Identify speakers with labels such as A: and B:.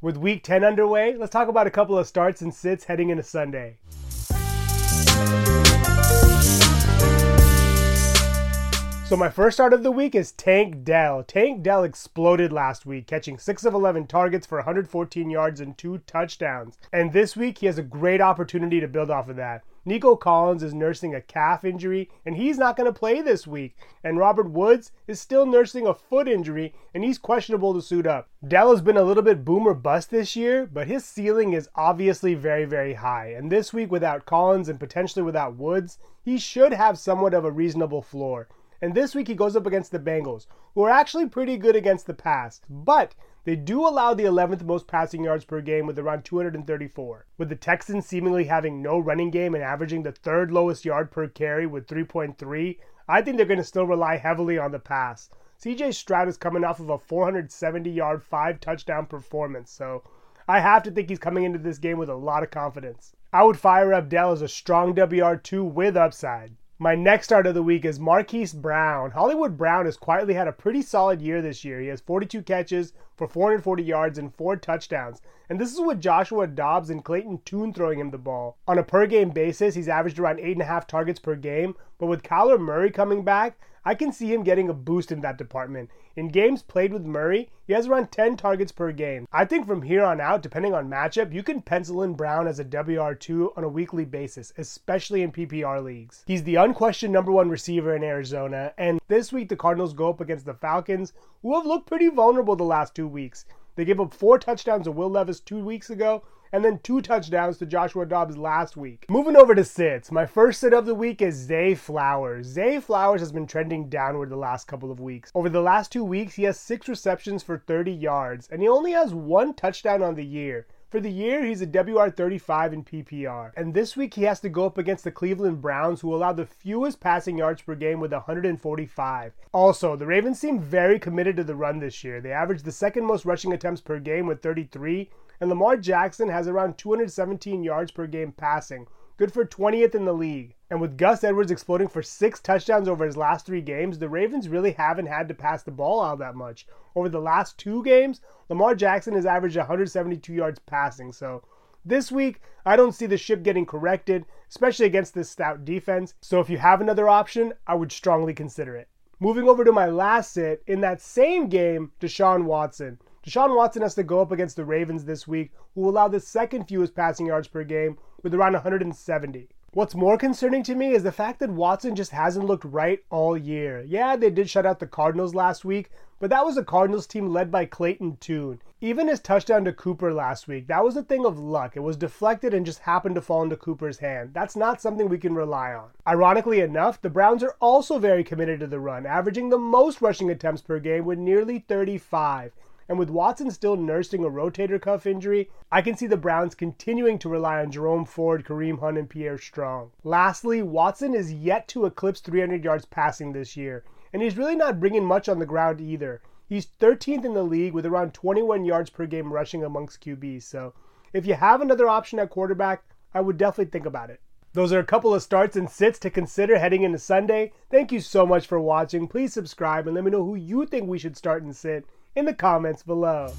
A: With week 10 underway, let's talk about a couple of starts and sits heading into Sunday. So my first start of the week is Tank Dell. Tank Dell exploded last week, catching 6 of 11 targets for 114 yards and 2 touchdowns. And this week he has a great opportunity to build off of that. Nico Collins is nursing a calf injury and he's not going to play this week. And Robert Woods is still nursing a foot injury and he's questionable to suit up. Dell has been a little bit boomer bust this year, but his ceiling is obviously very, very high. And this week without Collins and potentially without Woods, he should have somewhat of a reasonable floor. And this week he goes up against the Bengals, who are actually pretty good against the pass, but they do allow the 11th most passing yards per game with around 234. With the Texans seemingly having no running game and averaging the third lowest yard per carry with 3.3, I think they're going to still rely heavily on the pass. CJ Stroud is coming off of a 470 yard, five touchdown performance, so I have to think he's coming into this game with a lot of confidence. I would fire up Dell as a strong WR2 with upside. My next start of the week is Marquise Brown. Hollywood Brown has quietly had a pretty solid year this year. He has 42 catches for 440 yards and four touchdowns. And this is with Joshua Dobbs and Clayton Tune throwing him the ball. On a per game basis, he's averaged around 8.5 targets per game. But with Kyler Murray coming back, I can see him getting a boost in that department. In games played with Murray, he has around 10 targets per game. I think from here on out, depending on matchup, you can pencil in Brown as a WR2 on a weekly basis, especially in PPR leagues. He's the unquestioned number one receiver in Arizona, and this week the Cardinals go up against the Falcons, who have looked pretty vulnerable the last two weeks. They gave up four touchdowns to Will Levis two weeks ago, and then two touchdowns to Joshua Dobbs last week. Moving over to sits, my first sit of the week is Zay Flowers. Zay Flowers has been trending downward the last couple of weeks. Over the last two weeks, he has six receptions for 30 yards, and he only has one touchdown on the year. For the year, he's a WR35 in PPR. And this week, he has to go up against the Cleveland Browns, who allow the fewest passing yards per game with 145. Also, the Ravens seem very committed to the run this year. They average the second most rushing attempts per game with 33, and Lamar Jackson has around 217 yards per game passing, good for 20th in the league. And with Gus Edwards exploding for six touchdowns over his last three games, the Ravens really haven't had to pass the ball out that much. Over the last two games, Lamar Jackson has averaged 172 yards passing. So this week, I don't see the ship getting corrected, especially against this stout defense. So if you have another option, I would strongly consider it. Moving over to my last sit, in that same game, Deshaun Watson. Deshaun Watson has to go up against the Ravens this week, who allow the second fewest passing yards per game with around 170. What's more concerning to me is the fact that Watson just hasn't looked right all year. Yeah, they did shut out the Cardinals last week, but that was a Cardinals team led by Clayton Tune. Even his touchdown to Cooper last week, that was a thing of luck. It was deflected and just happened to fall into Cooper's hand. That's not something we can rely on. Ironically enough, the Browns are also very committed to the run, averaging the most rushing attempts per game with nearly 35. And with Watson still nursing a rotator cuff injury, I can see the Browns continuing to rely on Jerome Ford, Kareem Hunt, and Pierre Strong. Lastly, Watson is yet to eclipse 300 yards passing this year, and he's really not bringing much on the ground either. He's 13th in the league with around 21 yards per game rushing amongst QBs. So if you have another option at quarterback, I would definitely think about it. Those are a couple of starts and sits to consider heading into Sunday. Thank you so much for watching. Please subscribe and let me know who you think we should start and sit in the comments below.